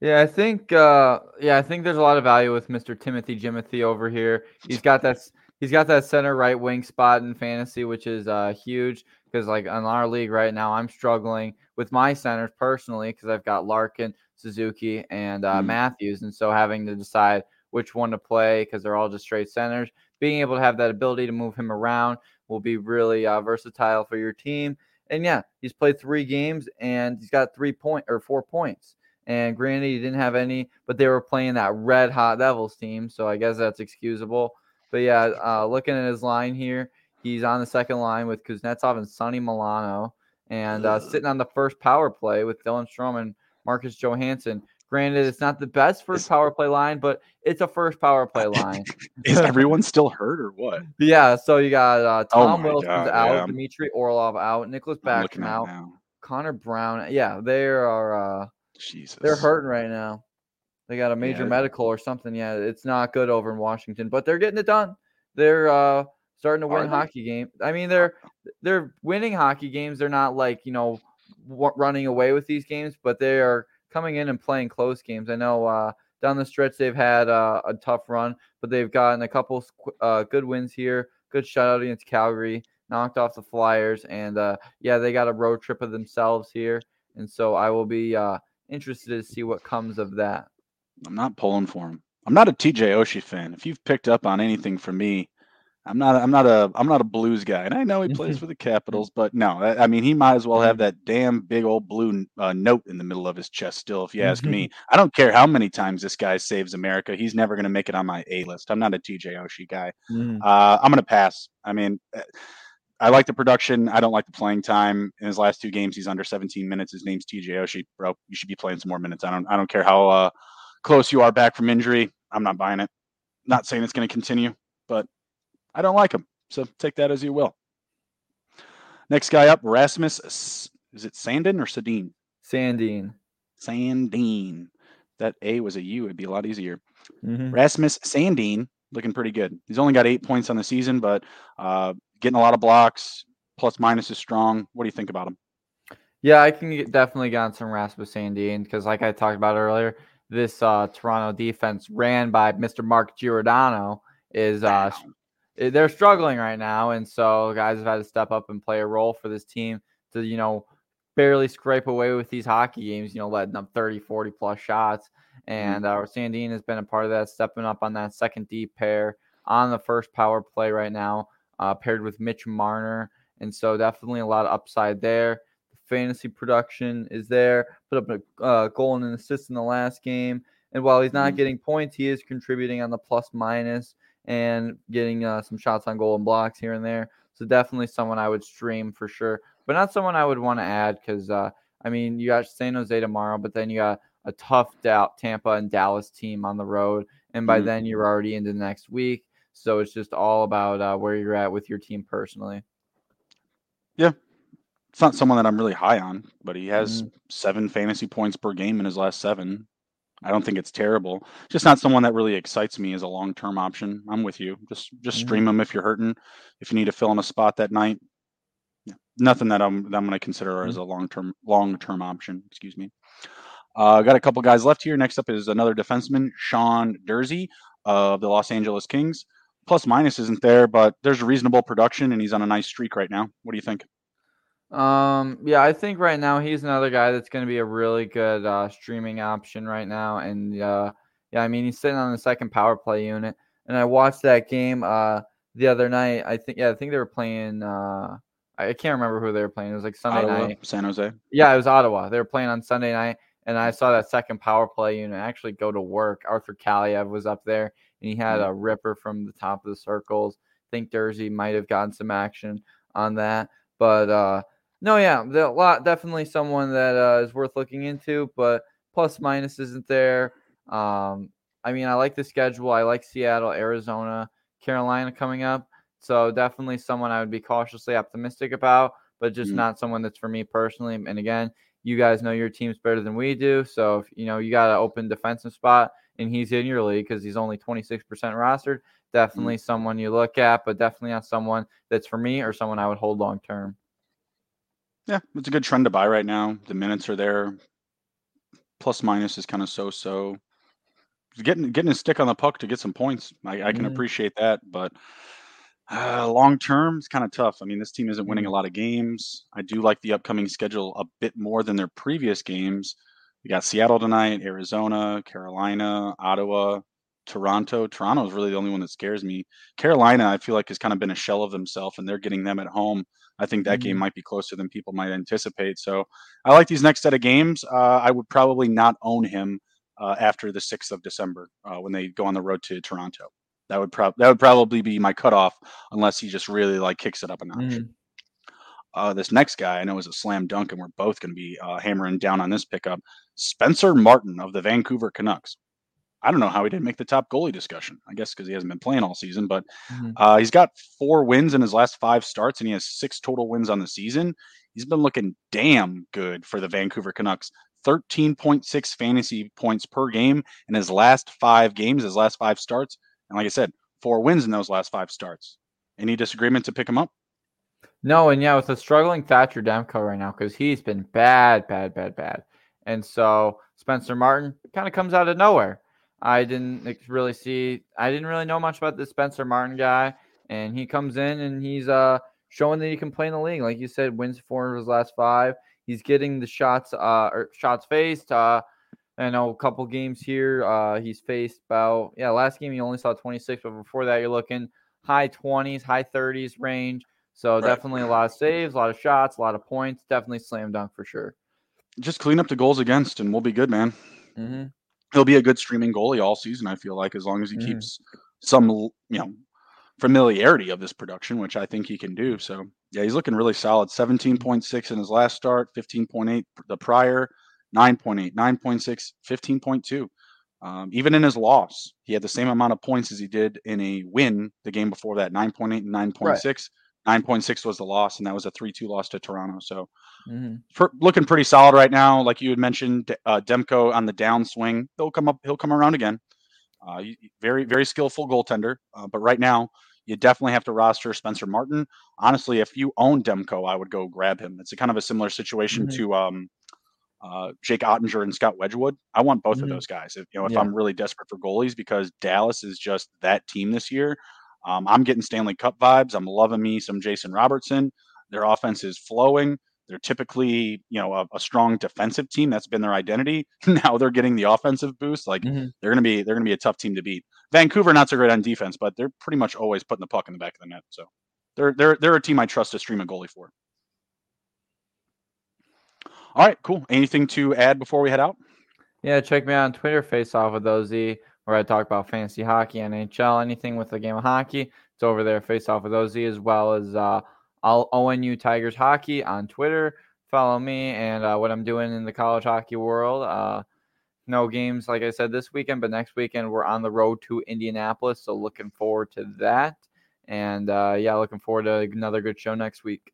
Yeah, I think uh yeah, I think there's a lot of value with Mr. Timothy Jimothy over here. He's got that he's got that center right wing spot in fantasy, which is uh huge because like in our league right now, I'm struggling with my centers personally because I've got Larkin, Suzuki, and uh, Mm. Matthews, and so having to decide which one to play because they're all just straight centers. Being able to have that ability to move him around will be really uh, versatile for your team. And yeah, he's played three games and he's got three point or four points. And granted, he didn't have any, but they were playing that red hot Devils team, so I guess that's excusable. But yeah, uh, looking at his line here, he's on the second line with Kuznetsov and Sonny Milano, and uh, sitting on the first power play with Dylan Strome and Marcus Johansson. Granted, it's not the best first power play line, but it's a first power play line. [laughs] Is everyone still hurt or what? yeah, so you got uh, Oh Tom my Wilson's God, out, yeah. Dmitry Orlov out, Nicklas Backstrom out, now. Connor Brown. Yeah, they are. Uh, Jesus. they're hurting right now. They got a major Yeah. medical or something. Yeah, it's not good over in Washington, but they're getting it done. They're uh starting to Are win they? hockey game. I mean, they're they're winning hockey games. They're not like you know w- running away with these games, but they are coming in and playing close games. I know uh, down the stretch they've had uh, a tough run, but they've gotten a couple uh, good wins here. Good shutout against Calgary, knocked off the Flyers, and uh, yeah, they got a road trip of themselves here. And so I will be uh, interested to see what comes of that. I'm not pulling for him. I'm not a TJ Oshie fan. If you've picked up on anything from me, I'm not. I'm not a. I'm not a Blues guy, and I know he plays for the Capitals, but no. I, I mean, he might as well have that damn big old blue uh, note in the middle of his chest. Still, if you ask me, I don't care how many times this guy saves America. He's never going to make it on my A list. I'm not a TJ Oshie guy. Uh, I'm going to pass. I mean, uh, I like the production. I don't like the playing time. In his last two games, he's under 17 minutes. His name's TJ Oshie, bro. You should be playing some more minutes. I don't. I don't care how uh, close you are back from injury. I'm not buying it. Not saying it's going to continue, but I don't like him. So take that as you will. Next guy up, Rasmus. Is it Sandin or Sadine? Sandine. Sandine. That A was a U. It'd be a lot easier. Mhm. Rasmus Sandine looking pretty good. He's only got eight points on the season, but uh, getting a lot of blocks. Plus minus is strong. What do you think about him? Yeah, I can get, definitely get on some Rasmus Sandine because, like I talked about earlier, this uh, Toronto defense ran by Mr. Mark Giordano is uh, eh, they're struggling right now, and so guys have had to step up and play a role for this team to you know barely scrape away with these hockey games, you know, letting up 30, 40 plus shots. And uh, Sandine has been a part of that, stepping up on that second deep pair on the first power play right now, uh, paired with Mitch Marner. And so definitely a lot of upside there. The fantasy production is there. Put up a uh, goal and an assist in the last game. And while he's not Mhm. getting points, he is contributing on the plus minus and getting uh, some shots on goal and blocks here and there. So definitely someone I would stream for sure, but not someone I would want to add because uh, I mean you got San Jose tomorrow, but then you got a tough doubt Tampa and Dallas team on the road, and by Mhm. then you're already into next week. So it's just all about uh, where you're at with your team personally. Yeah. It's not someone that I'm really high on, but he has Mhm. seven fantasy points per game in his last seven. I don't think it's terrible. Just not someone that really excites me as a long term option. I'm with you. Just just stream him if you're hurting. If you need to fill in a spot that night. Yeah. Nothing that I'm that I'm going to consider as a long term long term option. Excuse me. Uh, got a couple guys left here. Next up is another defenseman, Sean Durzi of the Los Angeles Kings. Plus minus isn't there, but there's reasonable production, and he's on a nice streak right now. What do you think? Um, yeah, I think right now he's another guy that's going to be a really good uh, streaming option right now. And uh, yeah, I mean he's sitting on the second power play unit, and I watched that game uh, the other night. I think yeah, I think they were playing. Uh, I can't remember who they were playing. It was like Sunday Ottawa, night. San Jose. Yeah, it was Ottawa. They were playing on Sunday night, and I saw that second power play unit actually go to work. Arthur Kaliev was up there, and he had a ripper from the top of the circles. I think Durzi might have gotten some action on that, but uh, no, yeah, the lot definitely someone that uh, is worth looking into, but plus minus isn't there. Um, I mean, I like the schedule. I like Seattle, Arizona, Carolina coming up. So definitely someone I would be cautiously optimistic about, but just mm-hmm. not someone that's for me personally. And again, you guys know your teams better than we do. So if you know you got an open defensive spot and he's in your league because he's only 26% rostered, definitely mm-hmm. someone you look at, but definitely not someone that's for me or someone I would hold long term. Yeah, it's a good trend to buy right now. The minutes are there. Plus minus is kind of so so. Getting getting a stick on the puck to get some points. I, I can mm. appreciate that, but uh, long term it's kind of tough. I mean, this team isn't winning a mm. lot of games. I do like the upcoming schedule a bit more than their previous games. We got Seattle tonight, Arizona, Carolina, Ottawa, Toronto. Toronto is really the only one that scares me. Carolina, I feel like, has kind of been a shell of themselves, and they're getting them at home. I think that mm-hmm. game might be closer than people might anticipate. So I like these next set of games. Uh, I would probably not own him uh, after the 6th of December uh, when they go on the road to Toronto. That would pro- that would probably be my cutoff unless he just really like kicks it up a notch. Mm-hmm. Uh, this next guy I know is a slam dunk, and we're both going to be uh, hammering down on this pickup. Spencer Martin of the Vancouver Canucks. I don't know how he didn't make the top goalie discussion. I guess because he hasn't been playing all season, but mm-hmm. uh, he's got four wins in his last five starts, and he has six total wins on the season. He's been looking damn good for the Vancouver Canucks. 13.6 fantasy points per game in his last five games, his last five starts. And like I said, four wins in those last five starts. Any disagreement to pick him up? No, and yeah, with a struggling Thatcher Demko right now, because he's been bad, bad, bad, bad. And so Spencer Martin kind of comes out of nowhere. I didn't really see. I didn't really know much about this Spencer Martin guy, and he comes in and he's uh showing that he can play in the league. Like you said, wins four of his last five. He's getting the shots uh or shots faced. Uh, I know a couple games here. Uh, he's faced about yeah. Last game he only saw 26, but before that you're looking high 20s, high 30s range. So right. definitely a lot of saves, a lot of shots, a lot of points. Definitely slam dunk for sure. Just clean up the goals against, and we'll be good, man. Mm-hmm he'll be a good streaming goalie all season. I feel like as long as he mm. keeps some you know familiarity of this production, which I think he can do. So yeah, he's looking really solid. 17.6 in his last start, 15.8 the prior, 9.8, 9.6, 15.2. Um, even in his loss, he had the same amount of points as he did in a win the game before that 9.8 and 9.6. Right. 9.6 was the loss, and that was a 3 2 loss to Toronto. So mm-hmm. for, looking pretty solid right now. Like you had mentioned, uh, Demko on the downswing. He'll come up, he'll come around again. Uh, very, very skillful goaltender. Uh, but right now, you definitely have to roster Spencer Martin. Honestly, if you own Demko, I would go grab him. It's a kind of a similar situation mm-hmm. to um, uh, Jake Oettinger and Scott Wedgewood. I want both mm-hmm. of those guys. If you know, if yeah. I'm really desperate for goalies, because Dallas is just that team this year. Um, I'm getting Stanley Cup vibes. I'm loving me some Jason Robertson. Their offense is flowing. They're typically, you know, a, a strong defensive team. That's been their identity. [laughs] now they're getting the offensive boost. Like mm-hmm. they're gonna be, they're gonna be a tough team to beat. Vancouver not so great on defense, but they're pretty much always putting the puck in the back of the net. So they're they're they're a team I trust to stream a goalie for. All right, cool. Anything to add before we head out? Yeah, check me out on Twitter, face off with OZ where I talk about fantasy hockey, NHL, anything with the game of hockey. It's over there, face off with OZ, as well as uh, I'll ONU Tigers hockey on Twitter. Follow me and uh, what I'm doing in the college hockey world. Uh, no games, like I said, this weekend, but next weekend we're on the road to Indianapolis. So looking forward to that. And uh, yeah, looking forward to another good show next week.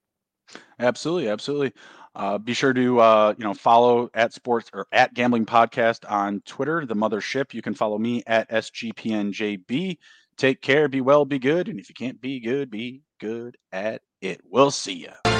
Absolutely, absolutely. Uh, be sure to uh, you know follow at sports or at gambling podcast on Twitter, the mothership. You can follow me at sgpnjb. Take care, be well, be good, and if you can't be good, be good at it. We'll see you.